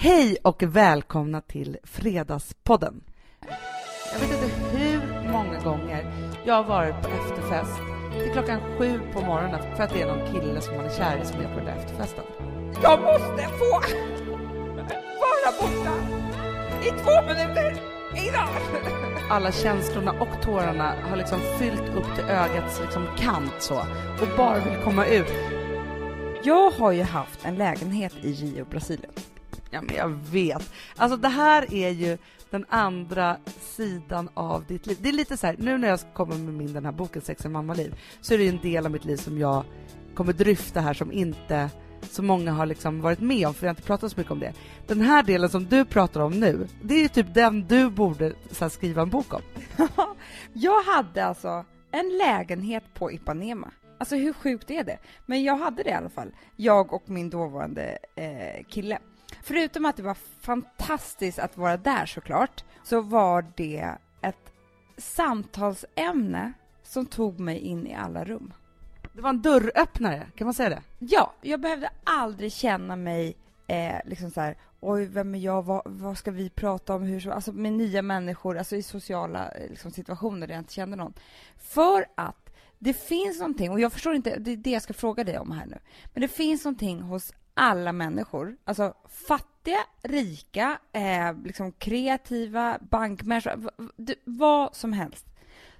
Hej och välkomna till Fredagspodden. Jag vet inte hur många gånger jag har varit på efterfest till klockan sju på morgonen för att det är någon kille som man är kär i som är på den där efterfesten. Jag måste få vara borta i två minuter idag. Alla känslorna och tårarna har liksom fyllt upp till ögats liksom kant så och bara vill komma ut. Jag har ju haft en lägenhet i Rio, Brasilien. Ja, men jag vet. Alltså det här är ju den andra sidan av ditt liv. Det är lite så här, nu när jag kommer med min den här boken Sex och mammaliv så är det ju en del av mitt liv som jag kommer dryfta här som inte så många har liksom varit med om, för jag har inte pratat så mycket om det. Den här delen som du pratar om nu, det är ju typ den du borde så här, skriva en bok om. jag hade alltså en lägenhet på Ipanema. Alltså hur sjukt är det? Men jag hade det i alla fall, jag och min dåvarande eh, kille. Förutom att det var fantastiskt att vara där såklart, så var det ett samtalsämne som tog mig in i alla rum. Det var en dörröppnare, kan man säga det? Ja, jag behövde aldrig känna mig eh, liksom så här, oj, vem är jag, vad, vad, ska vi prata om, hur så, alltså med nya människor, alltså i sociala eh, liksom, situationer där jag inte kände någon. För att det finns någonting, och jag förstår inte, det är det jag ska fråga dig om här nu, men det finns någonting hos alla människor, alltså fattiga, rika, eh, liksom kreativa, bankmänniskor, vad som helst,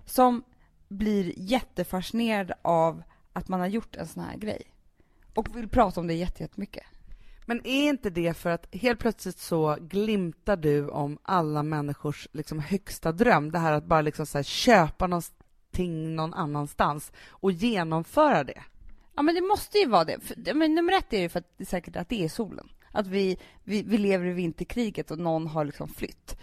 som blir jättefascinerade av att man har gjort en sån här grej och vill prata om det jättemycket. Men är inte det för att helt plötsligt så glimtar du om alla människors liksom högsta dröm, det här att bara liksom så köpa någonting någon annanstans och genomföra det? Ja, men det måste ju vara det. För, men nummer ett är ju för att det är säkert att det är solen. Att vi, vi, vi lever i vinterkriget och någon har liksom flytt.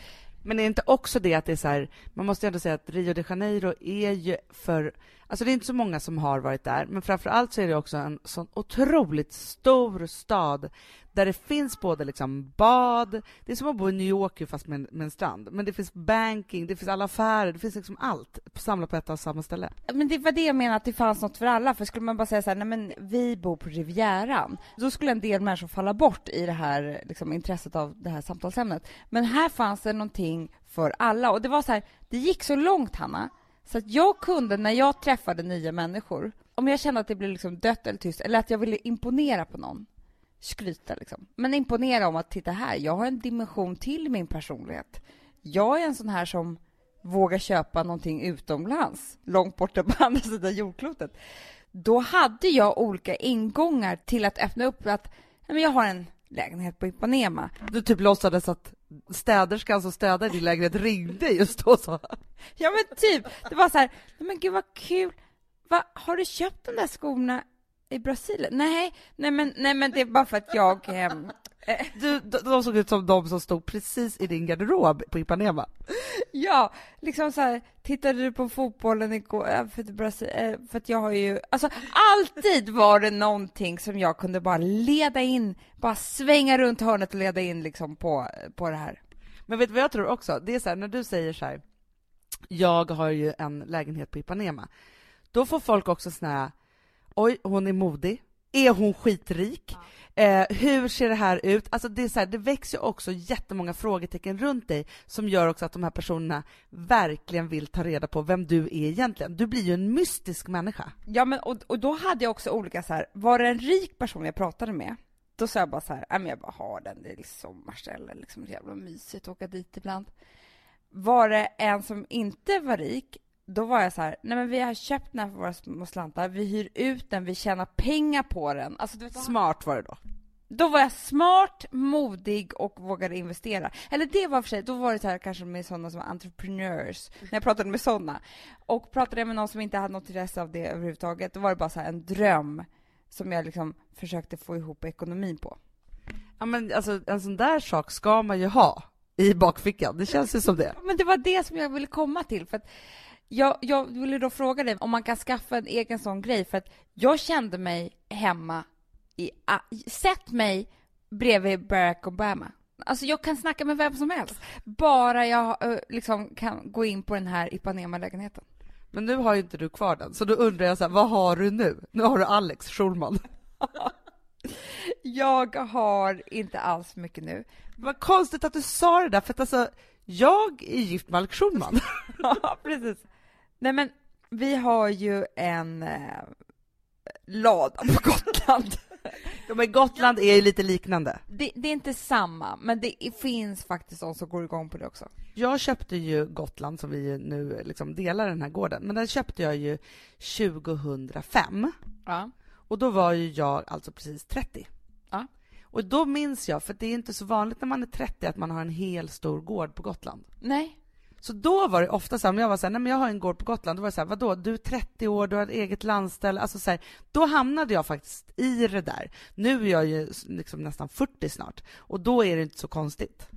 Men är det inte också det att det är så här, man måste ju ändå säga att Rio de Janeiro är ju för, alltså det är inte så många som har varit där, men framför allt så är det också en sån otroligt stor stad där det finns både liksom bad, det är som att bo i New York fast med, med en strand, men det finns banking, det finns alla affärer, det finns liksom allt samlat på ett och samma ställe. Men det var det jag menade, att det fanns något för alla, för skulle man bara säga så här, nej men vi bor på Rivieran, då skulle en del människor falla bort i det här liksom, intresset av det här samtalsämnet. Men här fanns det någonting för alla, och det var så här, det gick så långt Hanna, så att jag kunde, när jag träffade nya människor, om jag kände att det blev liksom dött eller tyst, eller att jag ville imponera på någon, skryta liksom. Men imponera om att titta här, jag har en dimension till min personlighet. Jag är en sån här som vågar köpa någonting utomlands, långt borta på andra sidan jordklotet. Då hade jag olika ingångar till att öppna upp att men jag har en lägenhet på Ipanema. Du typ låtsades att städerskan som alltså städade din lägenhet ringde just då så. Ja men typ, det var så här, men gud vad kul, Va, har du köpt de där skorna i Brasilien? Nej, nej men, nej men det är bara för att jag... Eh, du, de såg ut som de som stod precis i din garderob på Ipanema. Ja, liksom så här, tittade du på fotbollen igår? För, Brasil, eh, för att jag har ju, alltså alltid var det någonting som jag kunde bara leda in, bara svänga runt hörnet och leda in liksom på, på det här. Men vet du vad jag tror också? Det är så här, när du säger så här, jag har ju en lägenhet på Ipanema, då får folk också såna här oj, hon är modig. Är hon skitrik? Ja. Eh, hur ser det här ut? Alltså det, är så här, det växer också jättemånga frågetecken runt dig som gör också att de här personerna verkligen vill ta reda på vem du är egentligen. Du blir ju en mystisk människa. Ja, men och, och då hade jag också olika så här, var det en rik person jag pratade med? Då sa jag bara så här, men jag bara har den, det är liksom sommarställe, liksom jävla mysigt att åka dit ibland. Var det en som inte var rik, då var jag så här, nej men vi har köpt den här för våra små slantar, vi hyr ut den, vi tjänar pengar på den. Alltså, vet, smart var det då? Då var jag smart, modig och vågade investera. Eller det var för sig, då var det så här kanske med sådana som entrepreneurs, när jag pratade med sådana. Och pratade jag med någon som inte hade något intresse av det överhuvudtaget, då var det bara så en dröm som jag liksom försökte få ihop ekonomin på. Ja men alltså en sån där sak ska man ju ha i bakfickan, det känns ju som det. Men det var det som jag ville komma till, för att jag, jag ville då fråga dig om man kan skaffa en egen sån grej, för att jag kände mig hemma i... Sätt mig bredvid Barack Obama. Alltså jag kan snacka med vem som helst, bara jag liksom kan gå in på den här Ipanema-lägenheten. Men nu har ju inte du kvar den, så då undrar jag så här, vad har du nu? Nu har du Alex Schulman. Jag har inte alls mycket nu. Vad konstigt att du sa det där, för att alltså, jag är gift med Alex Schulman. ja, precis. Nej, men vi har ju en eh, lada på Gotland. ja, men Gotland är ju lite liknande. Det, det, är inte samma, men det finns faktiskt de som går igång på det också. Jag köpte ju Gotland, som vi nu liksom delar den här gården, men den köpte jag ju 2005. Ja. Och då var ju jag alltså precis 30. Ja. Och då minns jag, för det är inte så vanligt när man är 30 att man har en hel stor gård på Gotland. Nej. Så då var det ofta så här, om jag var så här, nej men jag har en gård på Gotland, då var det så här, vadå, du är 30 år, du har ett eget landställe, alltså så här, då hamnade jag faktiskt i det där. Nu är jag ju liksom nästan 40 snart, och då är det inte så konstigt.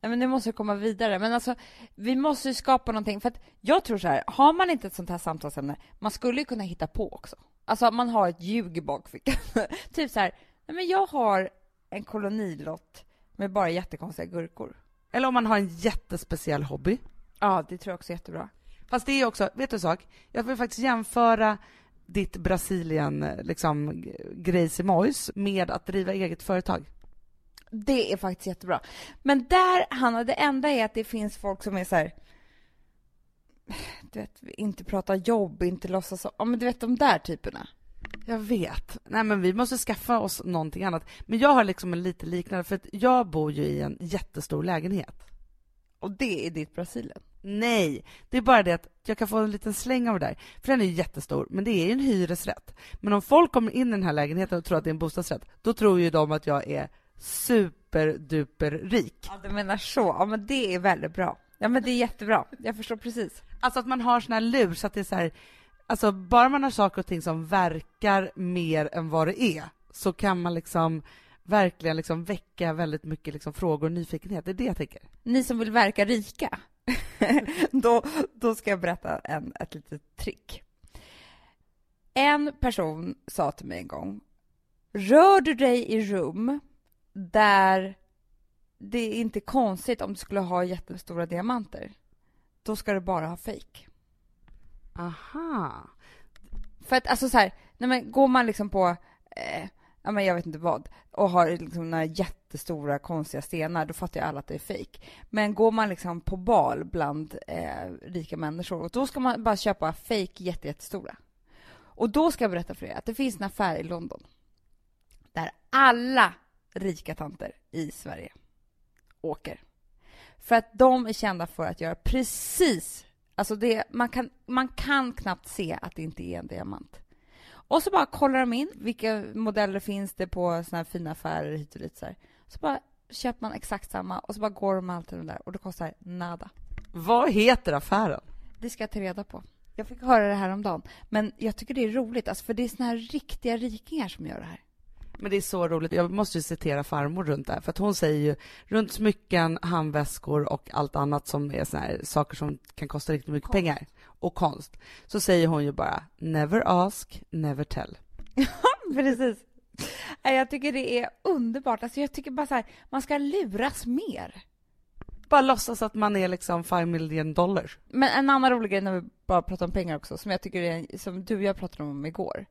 Nej, men nu måste komma vidare. Men alltså, vi måste ju skapa någonting. För att jag tror så här, har man inte ett sånt här samtalsämne, man skulle ju kunna hitta på också. Alltså man har ett ljug i bakfickan. typ så här, nej men jag har en kolonilott med bara jättekonstiga gurkor. Eller om man har en jättespeciell hobby. Ja, det tror jag också är jättebra. Fast det är också, vet du en sak? Jag vill faktiskt jämföra ditt Brasilien, liksom, grejs med att driva eget företag. Det är faktiskt jättebra. Men där, Hanna, det enda är att det finns folk som är så här, du vet, inte prata jobb, inte låtsas så. Ja, men du vet de där typerna. Jag vet. Nej, men vi måste skaffa oss någonting annat. Men jag har liksom en lite liknande, för att jag bor ju i en jättestor lägenhet. Och det är ditt Brasilien? Nej, det är bara det att jag kan få en liten släng av det där. För den är ju jättestor, men det är ju en hyresrätt. Men om folk kommer in i den här lägenheten och tror att det är en bostadsrätt, då tror ju de att jag är superduper rik. Ja, du menar så. Ja, men det är väldigt bra. Ja, men det är jättebra. Jag förstår precis. Alltså att man har sån här lur så att det är så här, alltså bara man har saker och ting som verkar mer än vad det är, så kan man liksom verkligen liksom väcka väldigt mycket liksom frågor och nyfikenhet. Det är det jag tänker. Ni som vill verka rika, då, då ska jag berätta en, ett litet trick. En person sa till mig en gång, rör du dig i rum där det är inte konstigt om du skulle ha jättestora diamanter. Då ska du bara ha fejk. Aha. För att alltså så här, nej men går man liksom på, eh, ja men jag vet inte vad, och har liksom några jättestora konstiga stenar, då fattar ju alla att det är fejk. Men går man liksom på bal bland eh, rika människor, och då ska man bara köpa fejk jättestora. Och då ska jag berätta för er att det finns en affär i London där alla rika tanter i Sverige åker. För att de är kända för att göra precis, alltså det, man kan, man kan knappt se att det inte är en diamant. Och så bara kollar de in vilka modeller finns det på såna här fina affärer hit och dit så här. Så bara köper man exakt samma och så bara går de alltid de där och det kostar nada. Vad heter affären? Det ska jag ta reda på. Jag fick höra det här om dagen. Men jag tycker det är roligt, alltså för det är såna här riktiga rikingar som gör det här. Men det är så roligt. Jag måste ju citera farmor runt det här, för att hon säger ju runt smycken, handväskor och allt annat som är såna här saker som kan kosta riktigt mycket konst. pengar och konst. Så säger hon ju bara never ask, never tell. Ja, precis. Jag tycker det är underbart. Alltså jag tycker bara så här, man ska luras mer. Bara låtsas att man är liksom 5 million dollars. Men en annan rolig grej när vi bara pratar om pengar också, som jag tycker är, som du och jag pratade om igår,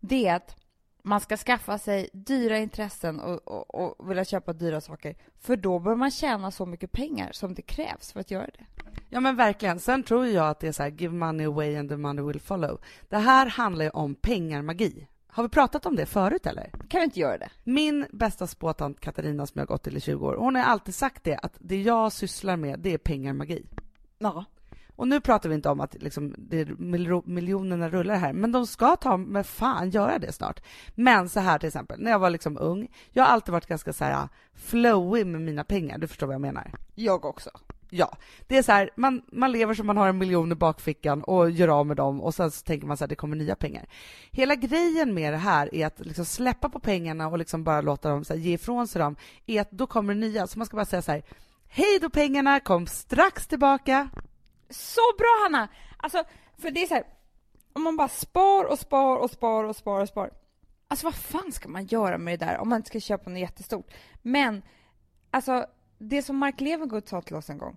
det är att man ska skaffa sig dyra intressen och, och, och vilja köpa dyra saker, för då bör man tjäna så mycket pengar som det krävs för att göra det. Ja men verkligen. Sen tror jag att det är så här, give money away and the money will follow. Det här handlar ju om pengarmagi. Har vi pratat om det förut eller? Kan vi inte göra det? Min bästa spåtant Katarina som jag gått till i 20 år, hon har alltid sagt det att det jag sysslar med, det är pengarmagi. Ja. Och nu pratar vi inte om att liksom, det miljonerna rullar här, men de ska ta med fan göra det snart. Men så här till exempel, när jag var liksom ung, jag har alltid varit ganska så här flowy med mina pengar, du förstår vad jag menar? Jag också. Ja, det är så här, man, man lever som man har en miljon i bakfickan och gör av med dem och sen så tänker man så här, det kommer nya pengar. Hela grejen med det här är att liksom släppa på pengarna och liksom bara låta dem så här, ge ifrån sig dem, är att då kommer det nya. Så man ska bara säga så här, hej då pengarna, kom strax tillbaka. Så bra Hanna! Alltså, för det är så här, om man bara spar och spar och spar och spar och spar. Alltså vad fan ska man göra med det där om man inte ska köpa något jättestort? Men, alltså det som Mark Levengood sa till oss en gång.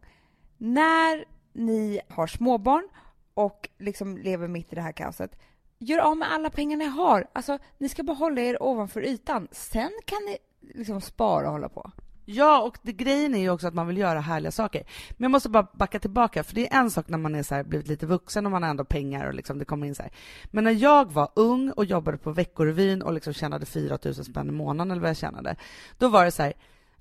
När ni har småbarn och liksom lever mitt i det här kaoset, gör av med alla pengar ni har. Alltså, ni ska bara hålla er ovanför ytan. Sen kan ni liksom spara och hålla på. Ja, och det, grejen är ju också att man vill göra härliga saker. Men jag måste bara backa tillbaka, för det är en sak när man är så här, blivit lite vuxen och man har ändå pengar och liksom det kommer in så här. Men när jag var ung och jobbade på Veckorevyn och liksom tjänade 4 000 spänn i månaden eller vad jag tjänade, då var det så här,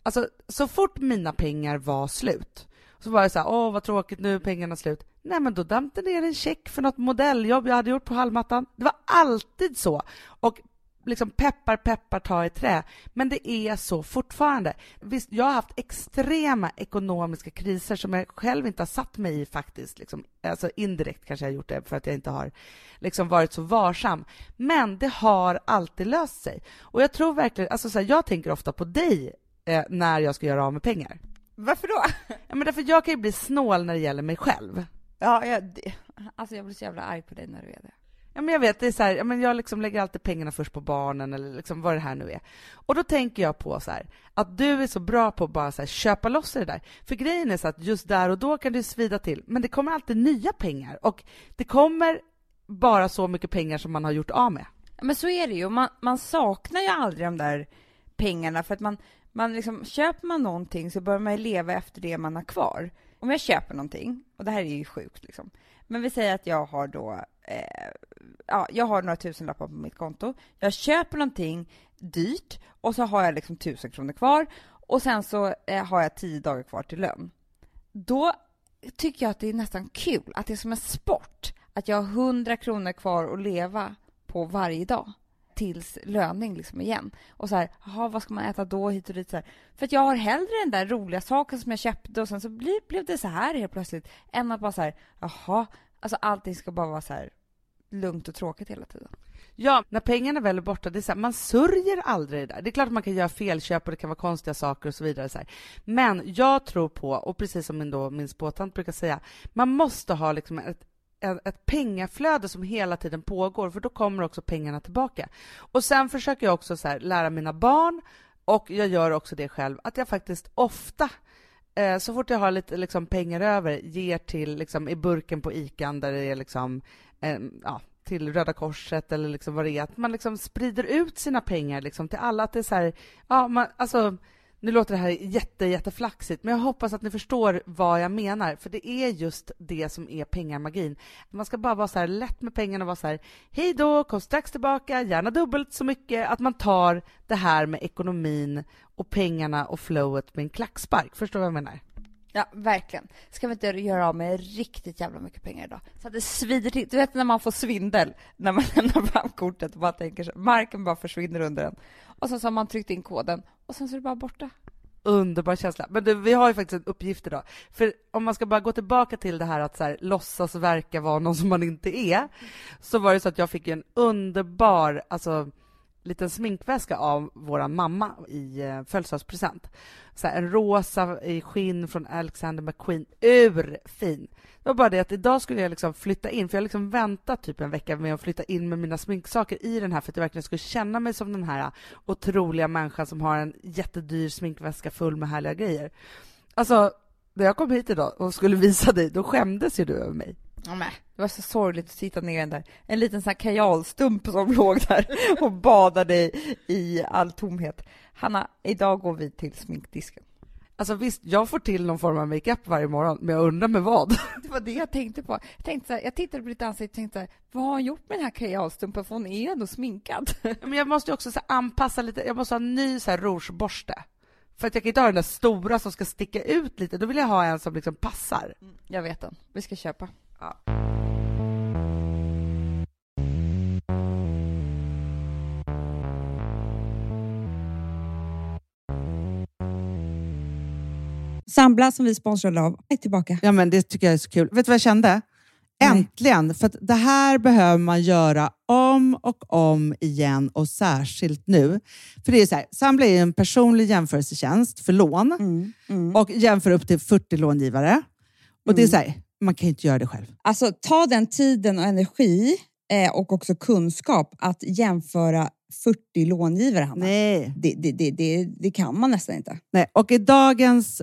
alltså så fort mina pengar var slut, så var det så här, åh vad tråkigt, nu är pengarna slut. Nej, men då damp det ner en check för något modelljobb jag hade gjort på Hallmattan. Det var alltid så. Och liksom peppar, peppar, ta i trä. Men det är så fortfarande. Visst, jag har haft extrema ekonomiska kriser som jag själv inte har satt mig i faktiskt. Liksom, alltså indirekt kanske jag har gjort det för att jag inte har liksom varit så varsam. Men det har alltid löst sig. Och jag tror verkligen, alltså så här, jag tänker ofta på dig eh, när jag ska göra av med pengar. Varför då? Ja, men därför jag kan ju bli snål när det gäller mig själv. Ja, jag, alltså jag blir så jävla arg på dig när du är det. Ja, men jag vet, det är så här, ja, men jag liksom lägger alltid pengarna först på barnen eller liksom vad det här nu är. Och då tänker jag på så här, att du är så bra på att bara så här, köpa loss det där. För grejen är så att just där och då kan det svida till, men det kommer alltid nya pengar och det kommer bara så mycket pengar som man har gjort av med. Men så är det ju, man, man saknar ju aldrig de där pengarna för att man, man liksom, köper man någonting så börjar man ju leva efter det man har kvar. Om jag köper någonting, och det här är ju sjukt liksom, men vi säger att jag har då, eh, ja, jag har några tusenlappar på mitt konto. Jag köper någonting dyrt och så har jag liksom tusen kronor kvar och sen så eh, har jag tio dagar kvar till lön. Då tycker jag att det är nästan kul, att det är som en sport, att jag har hundra kronor kvar att leva på varje dag tills löning liksom igen. Och så här, aha, vad ska man äta då hit och dit så här. För att jag har hellre den där roliga saken som jag köpte och sen så blev, blev det så här helt plötsligt än att bara så här, jaha, alltså allting ska bara vara så här lugnt och tråkigt hela tiden. Ja, när pengarna väl är borta, det är så här, man sörjer aldrig det där. Det är klart att man kan göra felköp och det kan vara konstiga saker och så vidare. Så här. Men jag tror på, och precis som min, då, min spåtant brukar säga, man måste ha liksom ett, ett pengaflöde som hela tiden pågår, för då kommer också pengarna tillbaka. Och sen försöker jag också så här, lära mina barn, och jag gör också det själv, att jag faktiskt ofta eh, så fort jag har lite liksom, pengar över, ger till liksom, i burken på ICA där det är liksom, eh, ja, till Röda Korset eller liksom vad det är, att man liksom sprider ut sina pengar liksom till alla. Att det är så här, ja, man, alltså, nu låter det här jätte, jätteflaxigt, men jag hoppas att ni förstår vad jag menar, för det är just det som är pengamagin. Man ska bara vara så här lätt med pengarna och vara så här, hej då, kom strax tillbaka, gärna dubbelt så mycket, att man tar det här med ekonomin och pengarna och flowet med en klackspark. Förstår du vad jag menar? Ja, verkligen. Ska vi inte göra av med riktigt jävla mycket pengar idag? Så att det svider till. Du vet när man får svindel, när man lämnar fram kortet och bara tänker så, marken bara försvinner under en. Och sen så har man tryckt in koden och sen så är det bara borta. Underbar känsla. Men du, vi har ju faktiskt en uppgift idag. För om man ska bara gå tillbaka till det här att så här, låtsas verka vara någon som man inte är, så var det så att jag fick en underbar, alltså liten sminkväska av vår mamma i eh, födelsedagspresent. Så här, en rosa i skinn från Alexander McQueen. Urfin! Det var bara det att idag skulle jag liksom flytta in, för jag har liksom väntat typ en vecka med att flytta in med mina sminksaker i den här för att jag verkligen skulle känna mig som den här otroliga människan som har en jättedyr sminkväska full med härliga grejer. Alltså, när jag kom hit idag och skulle visa dig, då skämdes ju du över mig. Ja, men, det var så sorgligt att sitta ner den där. En liten sån här kajalstump som låg där och badade i, i all tomhet. Hanna, idag går vi till sminkdisken. Alltså visst, jag får till någon form av makeup varje morgon, men jag undrar med vad? Det var det jag tänkte på. Jag, tänkte så här, jag tittade på ditt ansikte och tänkte, vad har hon gjort med den här kajalstumpen? För hon är ändå sminkad. Men jag måste också så anpassa lite, jag måste ha en ny så här rougeborste. För att jag kan inte ha den där stora som ska sticka ut lite, då vill jag ha en som liksom passar. Jag vet den. Vi ska köpa. Ja. Sambla som vi sponsrade av är tillbaka. Ja, men det tycker jag är så kul. Vet du vad jag kände? Äntligen! För att det här behöver man göra om och om igen och särskilt nu. För det är så här, Sambla är en personlig jämförelsetjänst för lån Mm, mm. och jämför upp till 40 långivare. Och det är så här, man kan ju inte göra det själv. Alltså ta den tiden och energi eh, och också kunskap att jämföra 40 långivare, Hanna. Nej. Det, det, det, det, det kan man nästan inte. Nej. Och i dagens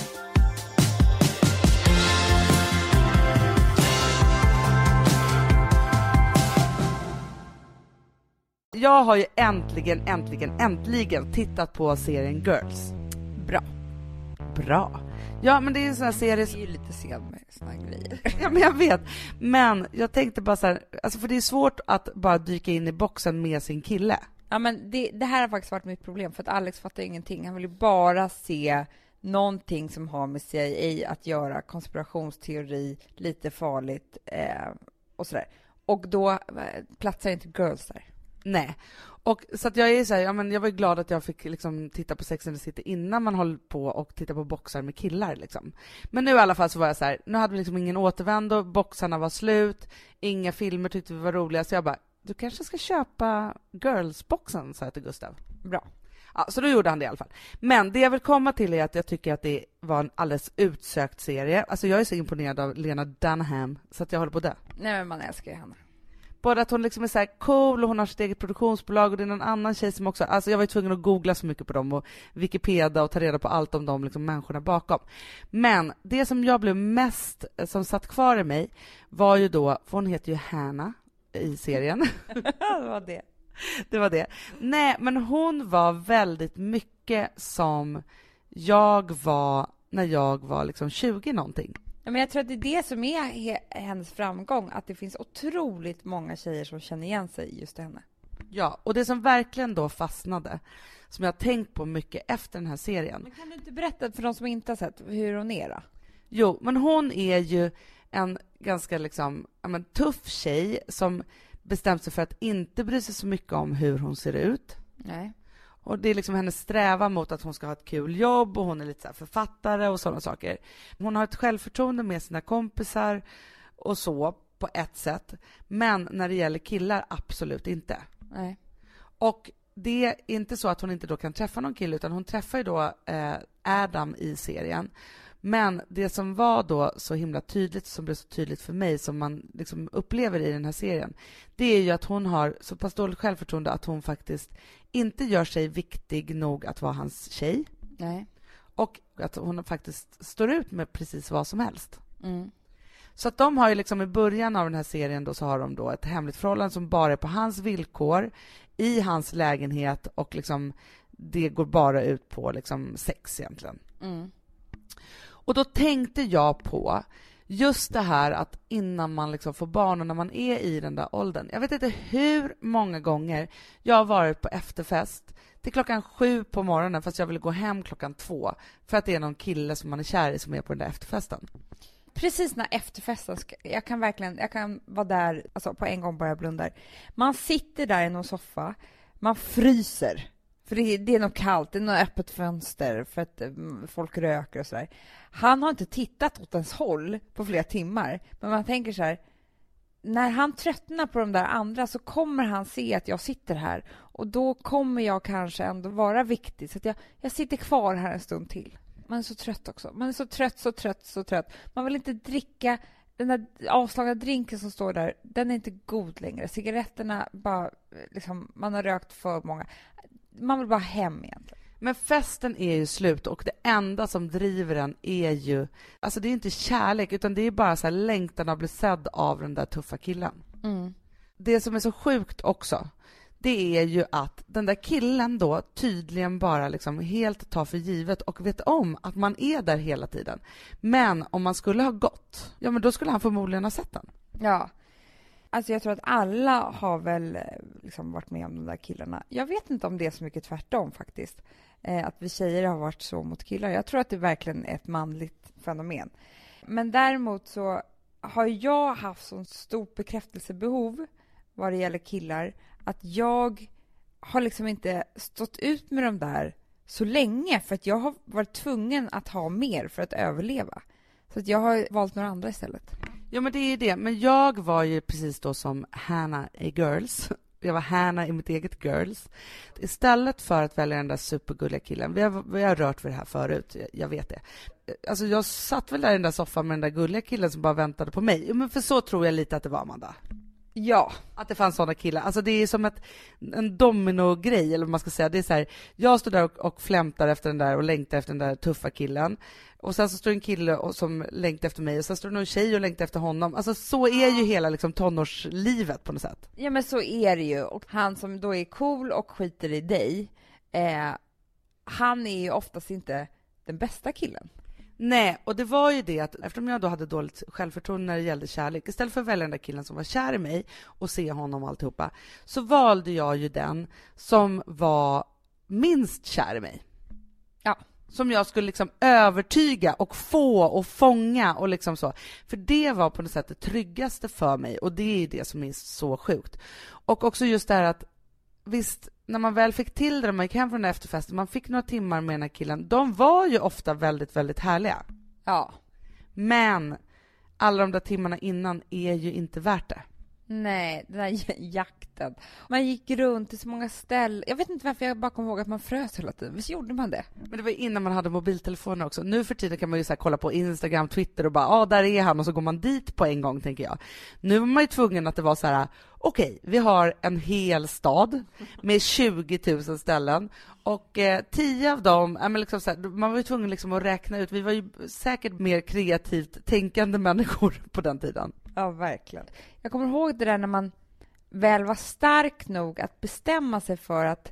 Jag har ju äntligen, äntligen, äntligen tittat på serien Girls. Bra. Bra. Ja, men det är en sån här serie Det som... är ju lite sen med såna grejer. Ja, men jag vet. Men jag tänkte bara så här, alltså för det är svårt att bara dyka in i boxen med sin kille. Ja, men det, det här har faktiskt varit mitt problem, för att Alex fattar ingenting. Han vill ju bara se någonting som har med CIA att göra, konspirationsteori, lite farligt eh, och sådär. Och då eh, platsar inte Girls där. Nej. Och så att jag är så här, ja, men jag var ju glad att jag fick liksom titta på Sex and the City innan man håller på och titta på boxar med killar liksom. Men nu i alla fall så var jag så här, nu hade vi liksom ingen återvändo, boxarna var slut, inga filmer tyckte vi var roliga, så jag bara, du kanske ska köpa Girls-boxen, sa jag till Gustav. Bra. Ja, så då gjorde han det i alla fall. Men det jag vill komma till är att jag tycker att det var en alldeles utsökt serie. Alltså jag är så imponerad av Lena Dunham så att jag håller på att dö. Nej, men man älskar ju henne. Både att hon liksom är så här cool och hon har sitt eget produktionsbolag och det är någon annan tjej som också, alltså jag var ju tvungen att googla så mycket på dem och Wikipedia och ta reda på allt om de liksom människorna bakom. Men det som jag blev mest, eh, som satt kvar i mig var ju då, för hon heter ju Hannah i serien. det var det. det var det. Nej, men hon var väldigt mycket som jag var när jag var liksom 20 någonting. Ja, men jag tror att det är det som är he- hennes framgång, att det finns otroligt många tjejer som känner igen sig i just henne. Ja, och det som verkligen då fastnade, som jag har tänkt på mycket efter den här serien. Men kan du inte berätta för de som inte har sett hur hon är då? Jo, men hon är ju en ganska liksom, ja, men, tuff tjej som bestämt sig för att inte bry sig så mycket om hur hon ser ut. Nej. Och det är liksom hennes strävan mot att hon ska ha ett kul jobb och hon är lite så författare och sådana saker. Hon har ett självförtroende med sina kompisar och så på ett sätt. Men när det gäller killar, absolut inte. Nej. Och det är inte så att hon inte då kan träffa någon kille utan hon träffar ju då eh, Adam i serien. Men det som var då så himla tydligt, som blev så tydligt för mig, som man liksom upplever i den här serien, det är ju att hon har så pass dåligt självförtroende att hon faktiskt inte gör sig viktig nog att vara hans tjej Nej. och att hon faktiskt står ut med precis vad som helst. Mm. Så att de har ju liksom i början av den här serien då så har de då ett hemligt förhållande som bara är på hans villkor i hans lägenhet och liksom det går bara ut på liksom sex egentligen. Mm. Och då tänkte jag på just det här att innan man liksom får barn och när man är i den där åldern. Jag vet inte hur många gånger jag har varit på efterfest till klockan sju på morgonen fast jag vill gå hem klockan två för att det är någon kille som man är kär i som är på den där efterfesten. Precis när efterfesten, ska, jag kan verkligen, jag kan vara där alltså på en gång bara jag blundar. Man sitter där i någon soffa, man fryser. För det, det är nog kallt, det är något öppet fönster för att eh, folk röker och sådär. Han har inte tittat åt ens håll på flera timmar, men man tänker så här, när han tröttnar på de där andra så kommer han se att jag sitter här och då kommer jag kanske ändå vara viktig. Så att jag, jag sitter kvar här en stund till. Man är så trött också. Man är så trött, så trött, så trött. Man vill inte dricka den där avslagna drinken som står där. Den är inte god längre. Cigaretterna bara, eh, liksom, man har rökt för många. Man vill bara hem egentligen. Men festen är ju slut och det enda som driver den är ju... Alltså det är inte kärlek, utan det är bara så här längtan att bli sedd av den där tuffa killen. Mm. Det som är så sjukt också, det är ju att den där killen då tydligen bara liksom helt tar för givet och vet om att man är där hela tiden. Men om man skulle ha gått, ja men då skulle han förmodligen ha sett den. Ja. Alltså jag tror att alla har väl eh, liksom varit med om de där killarna. Jag vet inte om det är så mycket tvärtom faktiskt. Eh, att vi tjejer har varit så mot killar. Jag tror att det verkligen är ett manligt fenomen. Men däremot så har jag haft så stort bekräftelsebehov vad det gäller killar att jag har liksom inte stått ut med de där så länge för att jag har varit tvungen att ha mer för att överleva. Så att jag har valt några andra istället. Ja, men det är det. Men jag var ju precis då som Hannah i Girls. Jag var Hannah i mitt eget Girls. Istället för att välja den där supergulliga killen, vi har, vi har rört vid det här förut, jag, jag vet det. Alltså jag satt väl där i den där soffan med den där gulliga killen som bara väntade på mig. Men för så tror jag lite att det var, Amanda. Ja. Att det fanns såna killar. Alltså det är som ett, en domino-grej, eller vad man ska säga. Det är så här, jag står där och, och flämtar efter den där och längtar efter den där tuffa killen. Och sen så står en kille och, som längtar efter mig och sen står det någon tjej och längtar efter honom. Alltså så är ju hela liksom, tonårslivet på något sätt. Ja men så är det ju. Och han som då är cool och skiter i dig, eh, han är ju oftast inte den bästa killen. Nej, och det var ju det att eftersom jag då hade dåligt självförtroende när det gällde kärlek, istället för att välja den där killen som var kär i mig och se honom och alltihopa, så valde jag ju den som var minst kär i mig. Ja. Som jag skulle liksom övertyga och få och fånga och liksom så. För det var på något sätt det tryggaste för mig och det är det som är så sjukt. Och också just det här att visst, när man väl fick till det, när man gick hem från efterfesten, man fick några timmar med den här killen, de var ju ofta väldigt, väldigt härliga. Ja. Men alla de där timmarna innan är ju inte värt det. Nej, den där jakten. Man gick runt till så många ställen. Jag vet inte varför jag bara kom ihåg att man frös hela tiden. Visst gjorde man det? Men det var innan man hade mobiltelefoner också. Nu för tiden kan man ju så kolla på Instagram, Twitter och bara ja, ah, där är han och så går man dit på en gång, tänker jag. Nu var man ju tvungen att det var så här, okej, okay, vi har en hel stad med 20 000 ställen och eh, tio av dem, äh, men liksom så här, man var ju tvungen liksom att räkna ut, vi var ju säkert mer kreativt tänkande människor på den tiden. Ja, verkligen. Jag kommer ihåg det där när man väl var stark nog att bestämma sig för att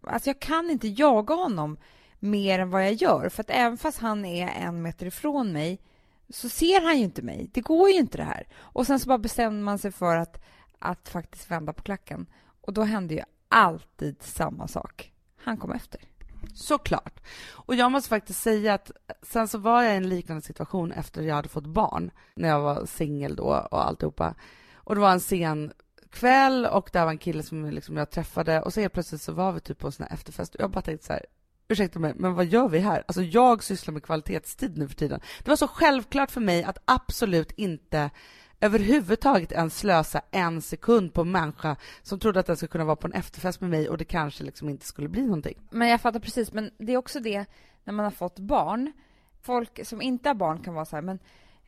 alltså jag kan inte jaga honom mer än vad jag gör. För att även fast han är en meter ifrån mig så ser han ju inte mig. Det går ju inte det här. Och sen så bara bestämde man sig för att, att faktiskt vända på klacken. Och då hände ju alltid samma sak. Han kom efter. Såklart. Och jag måste faktiskt säga att sen så var jag i en liknande situation efter jag hade fått barn, när jag var singel då och alltihopa. Och det var en sen kväll och där var en kille som liksom jag träffade och så helt plötsligt så var vi typ på en sån här efterfest och jag bara tänkte så här, ursäkta mig, men vad gör vi här? Alltså jag sysslar med kvalitetstid nu för tiden. Det var så självklart för mig att absolut inte överhuvudtaget ens slösa en sekund på en människa som trodde att den skulle kunna vara på en efterfest med mig och det kanske liksom inte skulle bli någonting. Men jag fattar precis, men det är också det när man har fått barn. Folk som inte har barn kan vara så här, men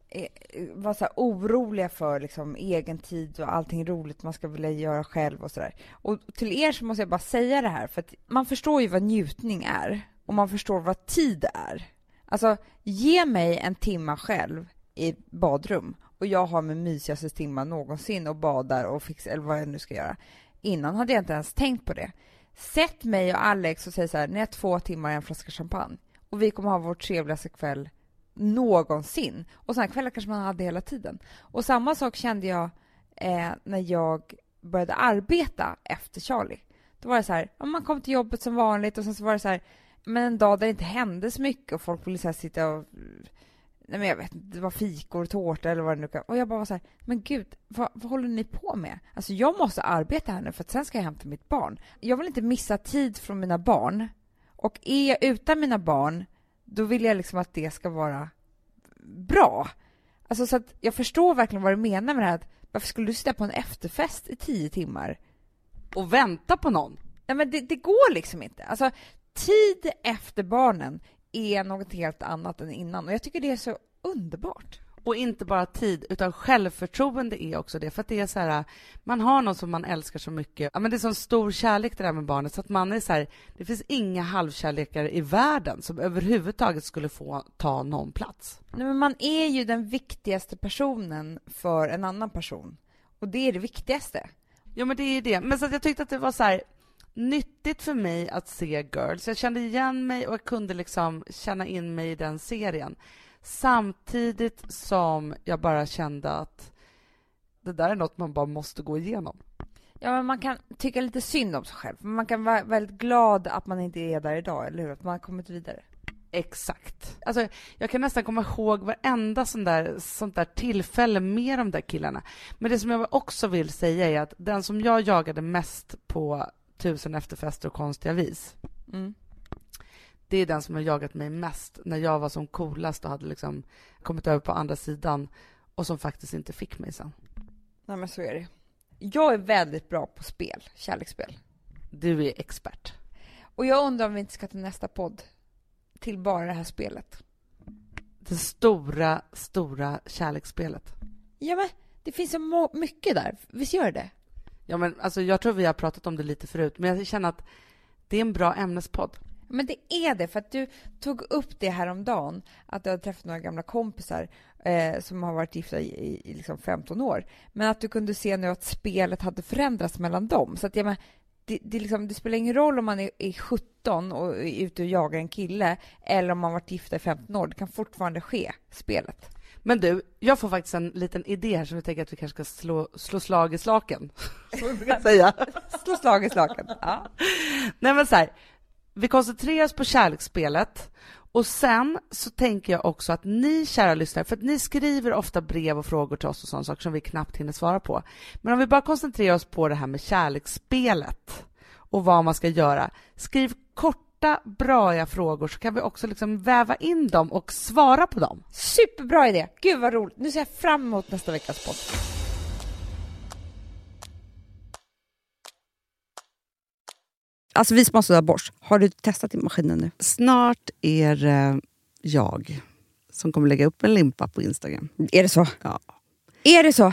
eh, vara så oroliga för liksom, egen tid och allting roligt man ska vilja göra själv och sådär. Och till er så måste jag bara säga det här, för att man förstår ju vad njutning är och man förstår vad tid är. Alltså, ge mig en timma själv i badrum och jag har min mysigaste timma någonsin och badar och fixar, eller vad jag nu ska göra. Innan hade jag inte ens tänkt på det. Sätt mig och Alex och säg så här, ni har två timmar och en flaska champagne och vi kommer ha vår trevligaste kväll någonsin. Och sådana kvällar kanske man hade hela tiden. Och samma sak kände jag eh, när jag började arbeta efter Charlie. Då var det så här, man kom till jobbet som vanligt och sen så var det så här, men en dag där det inte hände så mycket och folk ville så här sitta och Nej men jag vet inte, det var fikor, tårta eller vad det nu kan Och jag bara var så här, men gud, vad, vad håller ni på med? Alltså jag måste arbeta här nu för att sen ska jag hämta mitt barn. Jag vill inte missa tid från mina barn. Och är jag utan mina barn, då vill jag liksom att det ska vara bra. Alltså så att jag förstår verkligen vad du menar med det här. Att varför skulle du sitta på en efterfest i tio timmar? Och vänta på någon. Nej men det, det går liksom inte. Alltså tid efter barnen är något helt annat än innan och jag tycker det är så underbart. Och inte bara tid, utan självförtroende är också det. För att det är så här, man har någon som man älskar så mycket. Ja, men det är sån stor kärlek det där med barnet, så att man är så här, det finns inga halvkärlekar i världen som överhuvudtaget skulle få ta någon plats. Nej, men man är ju den viktigaste personen för en annan person. Och det är det viktigaste. Ja, men det är det. Men så att jag tyckte att det var så här, nyttigt för mig att se Girls. Jag kände igen mig och jag kunde liksom känna in mig i den serien. Samtidigt som jag bara kände att det där är något man bara måste gå igenom. Ja, men man kan tycka lite synd om sig själv. Men man kan vara väldigt glad att man inte är där idag, eller hur? Att man har kommit vidare. Exakt. Alltså, jag kan nästan komma ihåg varenda sån där, sånt där tillfälle med de där killarna. Men det som jag också vill säga är att den som jag jagade mest på tusen efterfester och konstiga vis Mm. det är den som har jagat mig mest när jag var som coolast och hade liksom kommit över på andra sidan och som faktiskt inte fick mig sen. Nej, men så är det. Jag är väldigt bra på spel, kärleksspel. Du är expert. Och jag undrar om vi inte ska ta nästa podd till bara det här spelet. Det stora, stora kärleksspelet. Ja, men det finns så mycket där. Visst gör det? Ja, men alltså, jag tror vi har pratat om det lite förut, men jag känner att det är en bra ämnespodd. Men det är det, för att du tog upp det här om dagen att du har träffat några gamla kompisar eh, som har varit gifta i, i, i liksom 15 år. Men att du kunde se nu att spelet hade förändrats mellan dem. Så att, ja, men, det, det, liksom, det spelar ingen roll om man är, är 17 och är ute och jagar en kille eller om man varit gifta i 15 år. Det kan fortfarande ske, spelet. Men du, jag får faktiskt en liten idé här som jag tänker att vi kanske ska slå, slå slag i slaken. Som vi brukar säga. Slå slag i slaken. Ja. Nej men så här, vi koncentrerar oss på kärleksspelet och sen så tänker jag också att ni kära lyssnare, för att ni skriver ofta brev och frågor till oss och sådana saker som vi knappt hinner svara på. Men om vi bara koncentrerar oss på det här med kärleksspelet och vad man ska göra. Skriv korta, braiga frågor så kan vi också liksom väva in dem och svara på dem. Superbra idé! Gud vad roligt. Nu ser jag fram emot nästa veckas podd. Alltså vi sponsrar av Bosch. Har du testat i maskinen nu? Snart är det jag som kommer lägga upp en limpa på Instagram. Är det så? Ja. Är det så?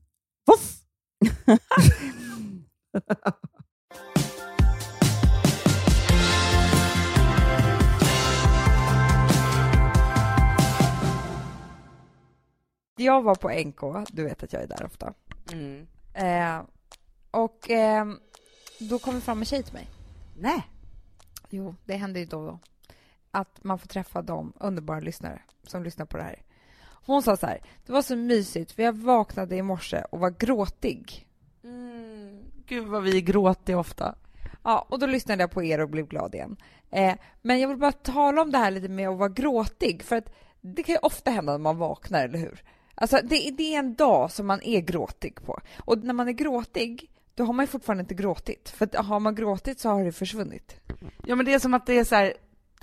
Jag var på NK, du vet att jag är där ofta. Mm. Eh, och eh, då kom det fram en tjej till mig. Nej. Jo, det händer ju då och då. Att man får träffa de underbara lyssnare som lyssnar på det här. Hon sa så här, det var så mysigt för jag vaknade i morse och var gråtig. Mm. Gud vad vi gråter ofta. Ja, och då lyssnade jag på er och blev glad igen. Eh, men jag vill bara tala om det här lite med att vara gråtig, för att det kan ju ofta hända när man vaknar, eller hur? Alltså, det, det är en dag som man är gråtig på. Och när man är gråtig, då har man ju fortfarande inte gråtit. För att har man gråtit så har det försvunnit. Ja men det är som att det är så här,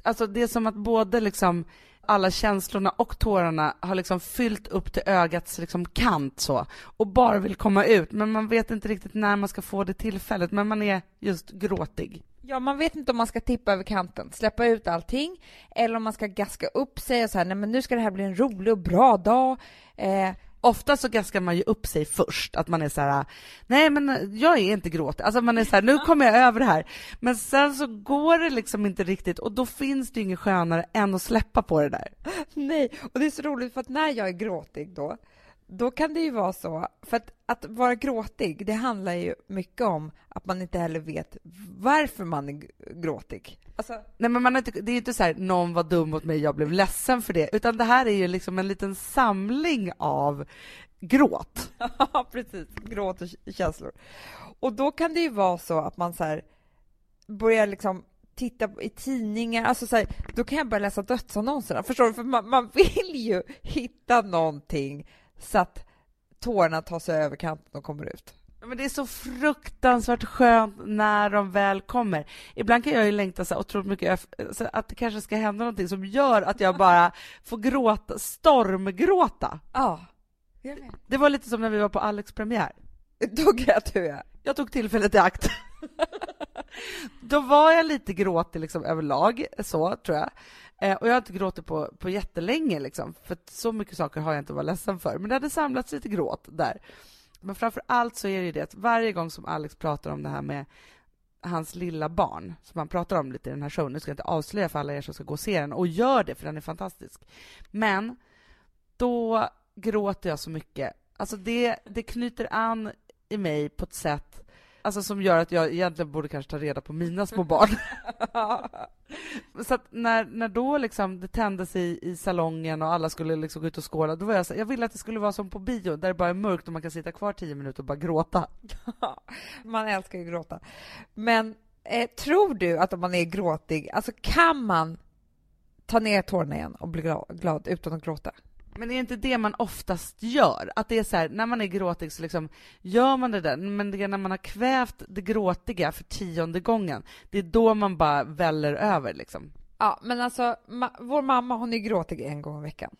alltså det är som att både liksom alla känslorna och tårarna har liksom fyllt upp till ögats liksom kant så och bara vill komma ut men man vet inte riktigt när man ska få det tillfället men man är just gråtig. Ja, man vet inte om man ska tippa över kanten, släppa ut allting, eller om man ska gaska upp sig och så här, nej men nu ska det här bli en rolig och bra dag. Eh, Ofta så gaskar man ju upp sig först, att man är så här, nej men jag är inte gråtig, alltså man är så här, nu kommer jag över det här. Men sen så går det liksom inte riktigt och då finns det ju inget skönare än att släppa på det där. Nej, och det är så roligt för att när jag är gråtig då, då kan det ju vara så, för att, att vara gråtig, det handlar ju mycket om att man inte heller vet varför man är gråtig. Alltså, Nej men man har inte, det är ju inte så här, någon var dum mot mig, jag blev ledsen för det, utan det här är ju liksom en liten samling av gråt. ja, precis, gråt och känslor. Och då kan det ju vara så att man så här börjar liksom titta på- i tidningar, alltså så här, då kan jag börja läsa dödsannonserna, förstår du? För man, man vill ju hitta någonting så att tårarna tar sig över kanten och kommer ut. Men det är så fruktansvärt skönt när de väl kommer. Ibland kan jag ju längta så otroligt mycket att det kanske ska hända någonting som gör att jag bara får gråta, stormgråta. Ja, jag vet. Det var lite som när vi var på Alex premiär. Då grät du ja. Jag tog tillfället i akt. Då var jag lite gråtig liksom överlag, så tror jag. Eh, och jag har inte gråtit på, på jättelänge, liksom, för så mycket saker har jag inte varit ledsen för. Men det hade samlats lite gråt där. Men framför allt så är det ju det att varje gång som Alex pratar om det här med hans lilla barn, som han pratar om lite i den här showen, nu ska jag inte avslöja för alla er som ska gå och se den, och gör det för den är fantastisk. Men då gråter jag så mycket. Alltså det, det knyter an i mig på ett sätt alltså som gör att jag egentligen borde kanske ta reda på mina små barn. så att när, när då liksom det tändes i, i salongen och alla skulle liksom gå ut och skåla, då var jag så jag ville att det skulle vara som på bio, där det bara är mörkt och man kan sitta kvar tio minuter och bara gråta. Man älskar ju att gråta. Men eh, tror du att om man är gråtig, alltså kan man ta ner tårarna igen och bli glad, glad utan att gråta? Men är det inte det man oftast gör? Att det är så här, när man är gråtig så liksom gör man det där, men det är när man har kvävt det gråtiga för tionde gången, det är då man bara väller över liksom. Ja, men alltså, ma vår mamma hon är gråtig en gång i veckan.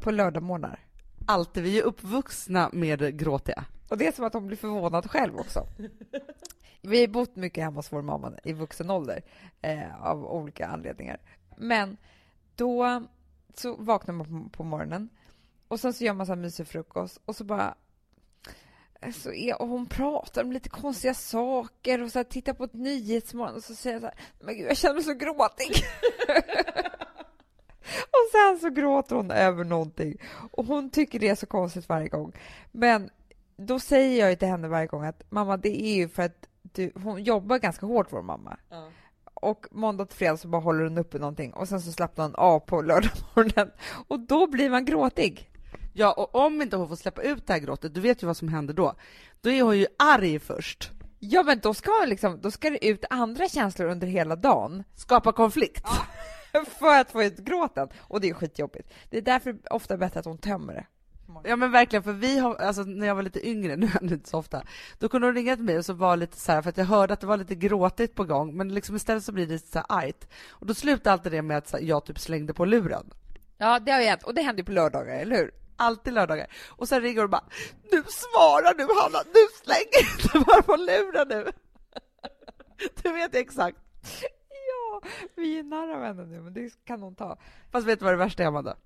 På lördagmorgnar. Alltid, vi är uppvuxna med gråtiga. Och det är som att hon blir förvånad själv också. Vi har bott mycket hemma hos vår mamma i vuxen ålder eh, av olika anledningar. Men då så vaknar man på, på morgonen och sen så gör man så här mysig frukost och så bara så är, och hon pratar om lite konstiga saker och så här, tittar på ett nyhetsmorgon och så säger jag så här, men gud jag känner mig så gråtig. och sen så gråter hon över någonting och hon tycker det är så konstigt varje gång. Men då säger jag ju till henne varje gång att mamma det är ju för att du, hon jobbar ganska hårt vår mamma. Ja. Och måndag till fredag så bara håller hon uppe någonting och sen så slappnar hon av på lördagmorgonen och då blir man gråtig. Ja, och om inte hon får släppa ut det här gråtet, du vet ju vad som händer då. Då är hon ju arg först. Ja, men då ska, liksom, då ska det ut andra känslor under hela dagen Skapa konflikt. för att få ut gråten. Och det är skitjobbigt. Det är därför ofta bättre att hon tömmer det. Ja men verkligen, för vi har, alltså när jag var lite yngre, nu händer det inte så ofta, då kunde hon ringa till mig och så var lite så här, för att jag hörde att det var lite gråtigt på gång, men liksom istället så blir det så här argt. Och då slutade alltid det med att här, jag typ slängde på luren. Ja, det har ju hänt. Och det händer ju på lördagar, eller hur? Alltid lördagar. Och sen ringer hon och bara, nu svarar du Hanna, du slänger inte bara på luren nu. Du vet exakt. Ja, vi är nära vänner nu, men det kan hon ta. Fast vet du vad det värsta är Amanda?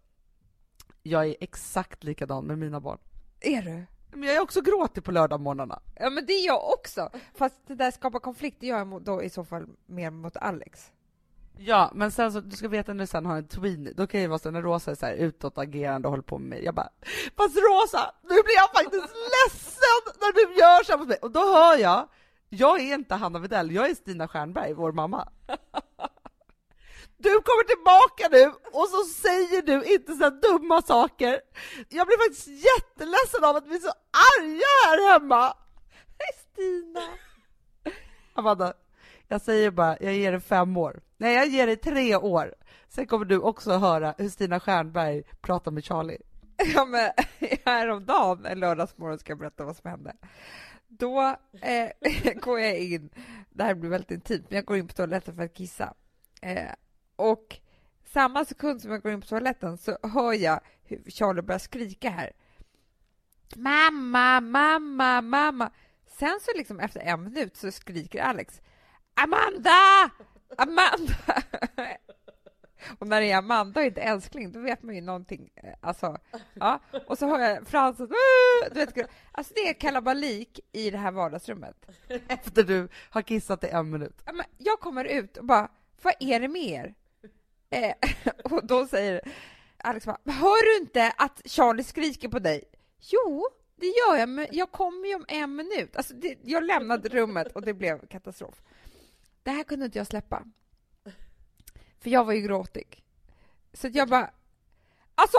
Jag är exakt likadan med mina barn. Är du? Men jag är också gråtig på lördagmorgnarna. Ja, men det är jag också. Fast det där skapar konflikt, det gör jag då i så fall mer mot Alex. Ja, men sen så, du ska veta när du sen har en tween, då kan jag vara så när Rosa är så här utåtagerande och håller på med mig, jag bara Fast Rosa, nu blir jag faktiskt ledsen när du gör så mot mig! Och då hör jag, jag är inte Hanna Widell, jag är Stina Stjernberg, vår mamma. Du kommer tillbaka nu och så säger du inte så dumma saker. Jag blir faktiskt jätteledsen av att vi är så arga här hemma. Stina! Amanda, jag säger bara, jag ger dig fem år. Nej, jag ger dig tre år. Sen kommer du också höra hur Stina Stjernberg pratar med Charlie. Ja, men häromdagen, en lördagsmorgon, ska jag berätta vad som hände. Då eh, går jag in, det här blir väldigt intimt, men jag går in på toaletten för att kissa. Eh, och samma sekund som jag går in på toaletten så hör jag hur Charlie börjar skrika här. Mamma, mamma, mamma. Sen så liksom efter en minut så skriker Alex Amanda! Amanda! Och när det är Amanda och inte älskling, då vet man ju någonting. eh, Alltså, ja. Och så hör jag Frans, du vet, alltså det är kalabalik i det här vardagsrummet. Efter du har kissat i en minut. Jag kommer ut och bara, vad är det med er? Eh, och då säger Alex bara, hör du inte att Charlie skriker på dig? Jo, det gör jag, men jag kommer ju om en minut. Alltså det, jag lämnade rummet och det blev katastrof. Det här kunde inte jag släppa. För jag var ju gråtig. Så att jag bara, alltså,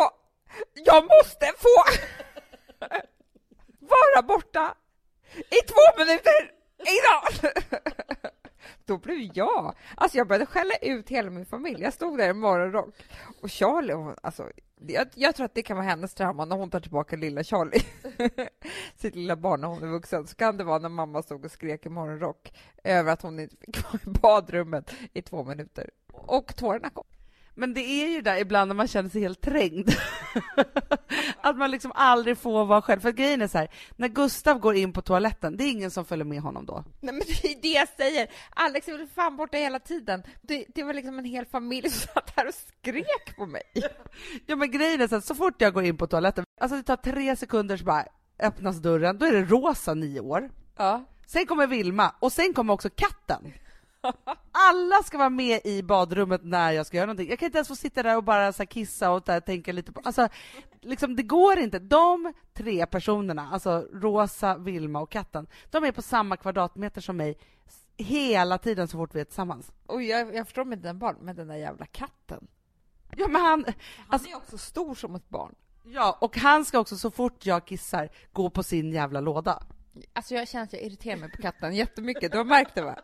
jag måste få vara borta i två minuter idag! Då blev jag, alltså jag började skälla ut hela min familj. Jag stod där i morgonrock och Charlie, hon, alltså, jag, jag tror att det kan vara hennes trauma när hon tar tillbaka lilla Charlie, sitt lilla barn när hon är vuxen. Så kan det vara när mamma stod och skrek i morgonrock över att hon inte fick vara i badrummet i två minuter. Och tårarna kom. Men det är ju där ibland när man känner sig helt trängd. att man liksom aldrig får vara själv. För grejen är så här, när Gustav går in på toaletten, det är ingen som följer med honom då. Nej, men det är det jag säger. Alex är väl fan borta hela tiden. Det, det var liksom en hel familj som satt här och skrek på mig. Ja men grejen är så här, så fort jag går in på toaletten, alltså det tar tre sekunder så bara öppnas dörren, då är det Rosa, nio år. Ja. Sen kommer Vilma och sen kommer också katten. Alla ska vara med i badrummet när jag ska göra någonting. Jag kan inte ens få sitta där och bara så kissa och där, tänka lite på... Alltså, liksom, det går inte. De tre personerna, alltså Rosa, Vilma och katten, de är på samma kvadratmeter som mig hela tiden så fort vi är tillsammans. Och jag, jag förstår med den barn, men den där jävla katten. Ja, men han, Han Alltså- är också stor som ett barn. ja, och han ska också så fort jag kissar gå på sin jävla låda. Alltså jag känner att jag irriterar mig på katten jättemycket. Du har märkt det va?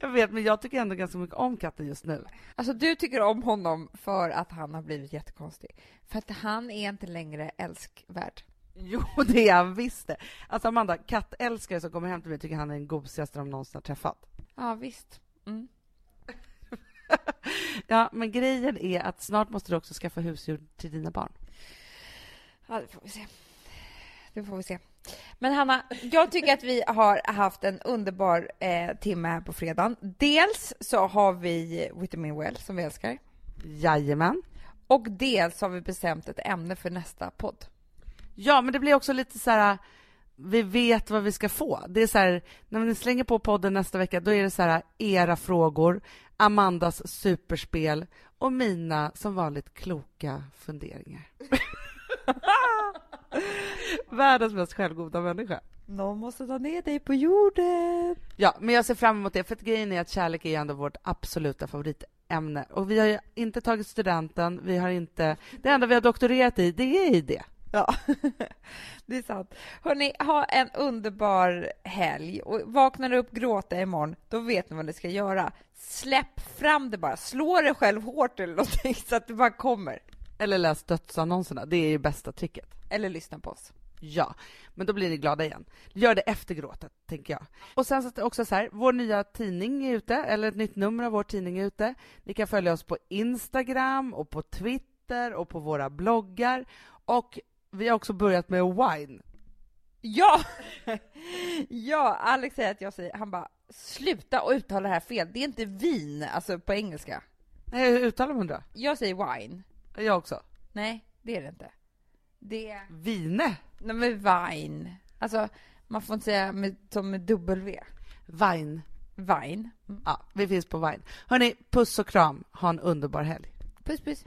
Jag vet, men jag tycker ändå ganska mycket om katten just nu. Alltså du tycker om honom för att han har blivit jättekonstig. För att han är inte längre älskvärd. Jo, det är han visst det. Alltså Amanda, kattälskare som kommer hem till mig tycker han är den gosigaste de någonsin har träffat. Ja visst. Mm. Ja, men grejen är att snart måste du också skaffa husdjur till dina barn. Ja, det får vi se. Det får vi se. Men Hanna, jag tycker att vi har haft en underbar eh, timme här på fredagen. Dels så har vi Vitamin Well som vi älskar. Jajamän. Och dels har vi bestämt ett ämne för nästa podd. Ja, men det blir också lite så här, vi vet vad vi ska få. Det är så här, när ni slänger på podden nästa vecka, då är det så här, era frågor, Amandas superspel och mina som vanligt kloka funderingar. Världens mest självgoda människa. Någon måste ta ner dig på jorden. Ja, men jag ser fram emot det, för att grejen är att kärlek är ändå vårt absoluta favoritämne. Och vi har ju inte tagit studenten, vi har inte... Det enda vi har doktorerat i, det är i det. Ja, det är sant. Hörni, ha en underbar helg. Och vaknar du upp gråta imorgon, då vet ni vad ni ska göra. Släpp fram det bara. Slå dig själv hårt eller någonting så att det bara kommer. Eller läs dödsannonserna, det är ju bästa tricket. Eller lyssna på oss. Ja, men då blir ni glada igen. Gör det efter gråtet, tänker jag. Och sen så också så här, vår nya tidning är ute, eller ett nytt nummer av vår tidning är ute. Ni kan följa oss på Instagram och på Twitter och på våra bloggar. Och vi har också börjat med wine. Ja! ja, Alex säger att jag säger, han bara, sluta och uttala det här fel. Det är inte vin, alltså på engelska. Nej, hur uttalar man det? Jag säger wine. Jag också. Nej, det är det inte. Det. Vine? Nej, men vine. Alltså, man får inte säga med, som med W. Vine. Vine. Mm. Ja, vi finns på Vine. Hörni, puss och kram. Ha en underbar helg. Puss, puss.